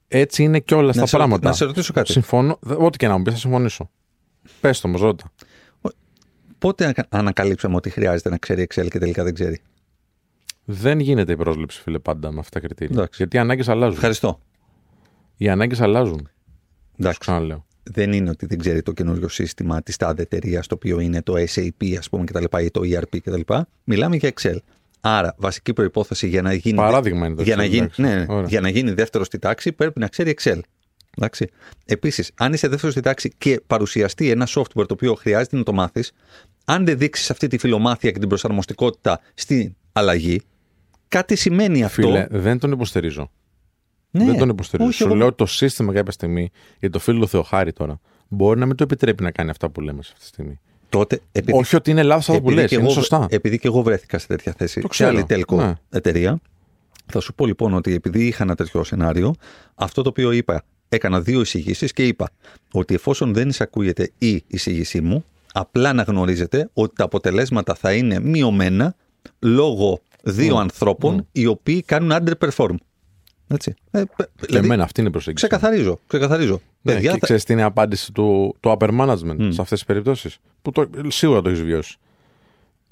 Έτσι είναι και όλα στα σε ρωτήσω- πράγματα. να σε ρωτήσω κάτι. Συμφωνώ. Δε- Ό,τι και να μου πεις, θα συμφωνήσω. Πες το όμω, ρώτα. Πότε ανα- ανακαλύψαμε ότι χρειάζεται να ξέρει Excel και τελικά δεν ξέρει; Δεν γίνεται η πρόσληψη, φίλε, πάντα με αυτά τα κριτήρια. Εντάξει. Γιατί οι ανάγκες αλλάζουν. Ευχαριστώ. Οι ανάγκες αλλάζουν. Σου Εντάξει. ξαναλέω. δεν είναι ότι δεν ξέρει το καινούριο σύστημα της τάδε εταιρείας, το οποίο είναι το SAP, ας πούμε, κτλ. ή το ERP κτλ. Μιλάμε για Excel. Άρα, βασική προπόθεση για να γίνει. Παράδειγμα είναι το για, Excel, να γίνει, εντάξει. ναι, ναι, Ωραία. για να γίνει δεύτερο στη τάξη, πρέπει να ξέρει Excel. Εντάξει. Επίσης, αν είσαι δεύτερος στη τάξη και παρουσιαστεί ένα software το οποίο χρειάζεται να το μάθεις, αν δεν δείξεις αυτή τη φιλομάθεια και την προσαρμοστικότητα στην αλλαγή, κάτι σημαίνει αυτό. Φίλε, δεν τον υποστηρίζω. ναι, δεν τον υποστηρίζω. όχι, Σου εγώ- λέω ότι το σύστημα κάποια στιγμή, για το φίλο του Θεοχάρη τώρα, μπορεί να μην το επιτρέπει να κάνει αυτά που λέμε σε αυτή τη στιγμή. Τότε, επειδή Όχι ότι είναι λάθος αυτό που Επειδή λες. και Είναι εγώ- σωστά. Επειδή και εγώ βρέθηκα σε τέτοια θέση, Το σε άλλη ξέρω. τέλκο Ναι. εταιρεία, θα σου πω λοιπόν ότι επειδή είχα ένα τέτοιο σενάριο, αυτό το οποίο είπα, έκανα δύο εισηγήσεις και είπα ότι εφόσον δεν εισακούγεται η εισήγησή μου, απλά να γνωρίζετε ότι τα αποτελέσματα θα είναι μειωμένα λόγω δύο ανθρώπων οι οποίοι κάνουν underperform. Έτσι. Ε, π- Και δηλαδή, εμένα αυτή είναι η προσέγγιση. ξεκαθαρίζω. ξεκαθαρίζω. Ναι, Παιδιά, και θα- ξέρεις τι είναι η απάντηση του, του upper management σε αυτές τις περιπτώσεις. Που το, σίγουρα το έχεις βιώσει.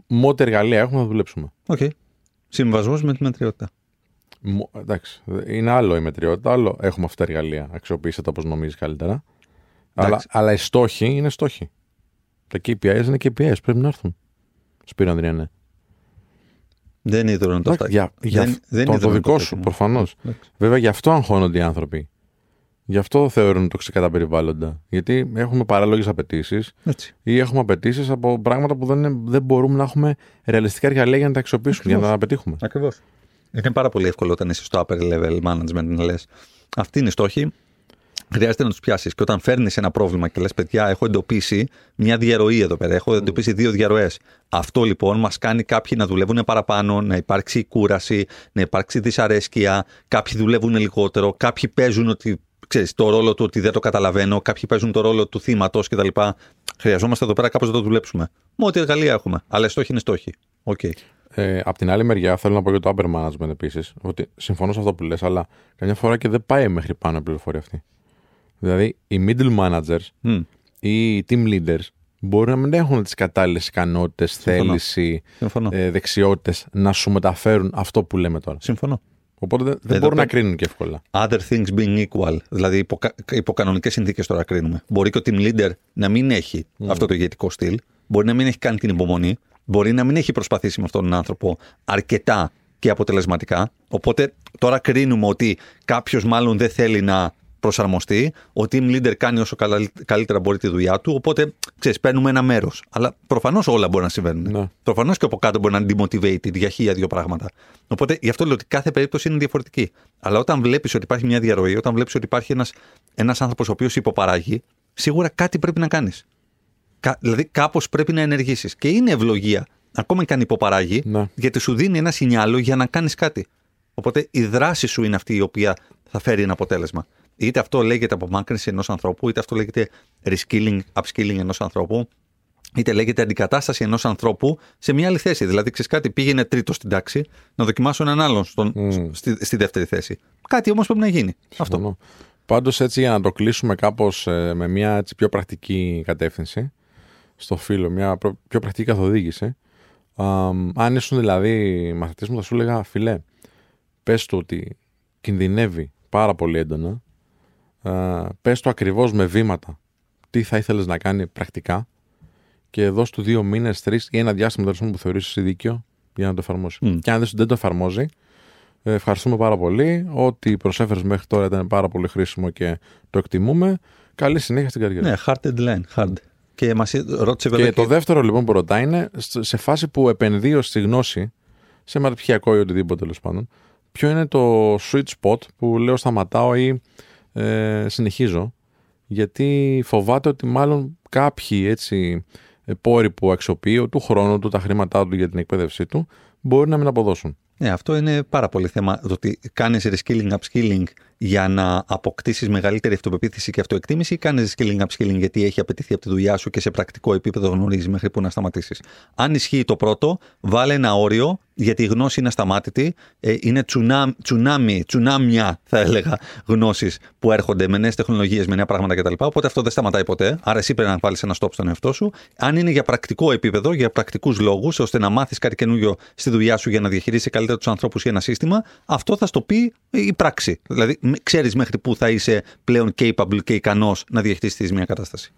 Με ό,τι εργαλεία έχουμε να δουλέψουμε. Οκ. Συμβασμός με τη μετριότητα. Μο- εντάξει, είναι άλλο η μετριότητα, άλλο έχουμε αυτά τα εργαλεία. Αξιοποιήστε τα όπως νομίζεις καλύτερα. Αλλά, Εντάξει. αλλά οι στόχοι είναι στόχοι. Τα KPIs είναι KPIs, πρέπει να έρθουν. Σπύρο Ανδριανέ. Δεν είναι ίδρυνο το Εντάξει, φτάκι. Για, για Δεν- το, δεν το, είναι ίδρυνο δικό φτάκι σου, μου. προφανώς. Εντάξει. Βέβαια, γι' αυτό αγχώνονται οι άνθρωποι. Γι' αυτό θεωρούν τοξικά τα περιβάλλοντα. Γιατί έχουμε παράλογες απαιτήσεις Έτσι. ή έχουμε απαιτήσεις από πράγματα που δεν, είναι- δεν μπορούμε να έχουμε ρεαλιστικά εργαλεία για να τα αξιοποιήσουμε, για να τα πετύχουμε. Ακριβώς. Είναι πάρα πολύ εύκολο όταν είσαι στο upper level management να λες. Αυτή είναι η στόχη. Χρειάζεται να τους πιάσεις. Και όταν φέρνεις ένα πρόβλημα και λες, παιδιά, έχω εντοπίσει μια διαρροή εδώ πέρα, έχω εντοπίσει δύο διαρροές. Αυτό λοιπόν μας κάνει κάποιοι να δουλεύουν παραπάνω, να υπάρξει κούραση, να υπάρξει δυσαρέσκεια. Κάποιοι δουλεύουν λιγότερο, κάποιοι παίζουν ότι ξέρεις, το ρόλο του ότι δεν το καταλαβαίνω, κάποιοι παίζουν το ρόλο του θύματος κτλ. Χρειαζόμαστε εδώ πέρα κάπως να το δουλέψουμε. Με ό,τι εργαλεία έχουμε. Αλλά οι στόχοι είναι στόχοι. Okay. Ε, απ' την άλλη μεριά, θέλω να πω για το upper management επίσης, ότι συμφωνώ σε αυτό που λες, αλλά καμιά φορά και δεν πάει μέχρι πάνω η πληροφορία αυτή. Δηλαδή, οι middle managers Mm. ή οι team leaders μπορεί να μην έχουν τις κατάλληλες ικανότητες, Συμφωνώ. θέληση, Συμφωνώ. ε, δεξιότητες να σου μεταφέρουν αυτό που λέμε τώρα. Συμφωνώ. Οπότε δεν, δεν Εδώ μπορούν να πέρα- κρίνουν και εύκολα. Other things being equal. Δηλαδή, υπό, κα- υπό κανονικές συνθήκες τώρα κρίνουμε. Μπορεί και ο team leader να μην έχει αυτό το ηγετικό στυλ. Μπορεί να μην έχει κάνει την υπομονή. Μπορεί να μην έχει προσπαθήσει με αυτόν τον άνθρωπο αρκετά και αποτελεσματικά. Οπότε τώρα κρίνουμε ότι κάποιος μάλλον δεν θέλει να προσαρμοστεί. Ο team leader κάνει όσο καλά- καλύτερα μπορεί τη δουλειά του. Οπότε, ξέρεις, παίρνουμε ένα μέρος. Αλλά προφανώς όλα μπορεί να συμβαίνουν. Ναι. Προφανώς και από κάτω μπορεί να είναι demotivated για χίλια δύο πράγματα. Οπότε γι' αυτό λέω ότι κάθε περίπτωση είναι διαφορετική. Αλλά όταν βλέπεις ότι υπάρχει μια διαρροή, όταν βλέπεις ότι υπάρχει ένα ένας άνθρωπος ο οποίος υποπαράγει, σίγουρα κάτι πρέπει να κάνεις. Κα, δηλαδή κάπως πρέπει να ενεργήσεις. Και είναι ευλογία, ακόμα και αν υποπαράγει, Ναι. γιατί σου δίνει ένα σινιάλο για να κάνεις κάτι. Οπότε η δράση σου είναι αυτή η οποία θα φέρει ένα αποτέλεσμα. Είτε αυτό λέγεται απομάκρυνση ενός ανθρώπου, είτε αυτό λέγεται reskilling, upskilling ενός ανθρώπου, είτε λέγεται αντικατάσταση ενός ανθρώπου σε μια άλλη θέση. Δηλαδή, ξέρεις κάτι, πήγαινε τρίτος στην τάξη, να δοκιμάσω έναν άλλον στον, Μμ. στη, στη δεύτερη θέση. Κάτι όμως πρέπει να γίνει. Αυτό. Συμφωνώ. Πάντως έτσι για να το κλείσουμε κάπως ε, με μια έτσι, πιο πρακτική κατεύθυνση στο φίλο, μια προ- πιο πρακτική καθοδήγηση. Αμ, αν ήσουν δηλαδή μαθητής μου θα σου έλεγα φιλέ, πες του ότι κινδυνεύει πάρα πολύ έντονα, α, πες του ακριβώς με βήματα τι θα ήθελες να κάνει πρακτικά και δώσ' του δύο μήνες, τρεις ή ένα διάστημα τέλος πάντων που θεωρήσεις εσύ δίκαιο για να το εφαρμόσεις. Μμ. Και αν δεν, δεν το εφαρμόζει, ε, ευχαριστούμε πάρα πολύ. Ό,τι προσέφερες μέχρι τώρα ήταν πάρα πολύ χρήσιμο και το εκτιμούμε. Καλή συνέχεια στην καριέρα. Ναι, hard deadline, hard. Και μας ρώτησε βέβαια. και το δεύτερο λοιπόν που ρωτάει είναι σ- σε φάση που επενδύως στη γνώση, σε μεταπτυχιακό ή οτιδήποτε τέλος πάντων, ποιο είναι το sweet spot που λέω σταματάω ή ε, συνεχίζω. Γιατί φοβάται ότι μάλλον κάποιοι έτσι ε, πόροι που αξιοποιεί, του χρόνου του, τα χρήματά του για την εκπαίδευσή του, μπορεί να μην αποδώσουν. Ναι, αυτό είναι πάρα πολύ θέμα. Το ότι κάνεις reskilling, upskilling για να αποκτήσεις μεγαλύτερη αυτοπεποίθηση και αυτοεκτίμηση, ή κάνεις reskilling, upskilling γιατί έχει απαιτηθεί από τη δουλειά σου και σε πρακτικό επίπεδο γνωρίζεις μέχρι που να σταματήσεις. Αν ισχύει το πρώτο, βάλε ένα όριο, γιατί η γνώση είναι ασταμάτητη. Ε, είναι τσουνάμι, τσουνάμι, τσουνάμια, θα έλεγα, γνώσεις που έρχονται με νέες τεχνολογίες, με νέα πράγματα κτλ. Οπότε αυτό δεν σταματάει ποτέ. Άρα εσύ πρέπει να βάλεις ένα stop στον εαυτό σου. Αν είναι για πρακτικό επίπεδο, για πρακτικούς λόγους, ώστε να μάθεις κάτι καινούριο στη δουλειά σου για να διαχειρίσει καλύτερα τους ανθρώπους ή ένα σύστημα, αυτό θα στο πει η πράξη. Δηλαδή, ξέρεις μέχρι πού θα είσαι πλέον capable και ικανός να διαχειριστείς μια κατάσταση.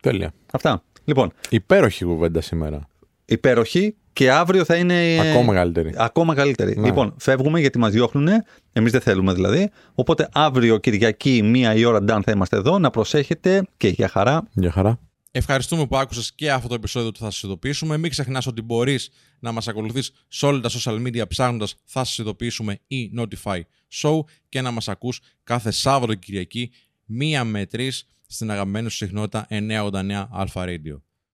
Τέλεια. Αυτά. Λοιπόν, Υπέροχη κουβέντα σήμερα. Υπέροχη και αύριο θα είναι. Ακόμα μεγαλύτερη. Ακόμα καλύτερη. Ναι. Λοιπόν, φεύγουμε γιατί μας διώχνουν. Εμείς δεν θέλουμε δηλαδή. Οπότε αύριο Κυριακή, μία η ώρα ντάν θα είμαστε εδώ. Να προσέχετε και για χαρά. Γεια χαρά. Ευχαριστούμε που άκουσες και αυτό το επεισόδιο του Θα Σας Ειδοποιήσουμε. Μην ξεχνάς ότι μπορείς να μας ακολουθείς σε όλα τα social media ψάχνοντας Θα Σας Ειδοποιήσουμε ή Notify Show και να μας ακούς κάθε Σάββατο και Κυριακή 1 με 3 στην αγαπημένη σου συχνότητα 989 Alpha Radio.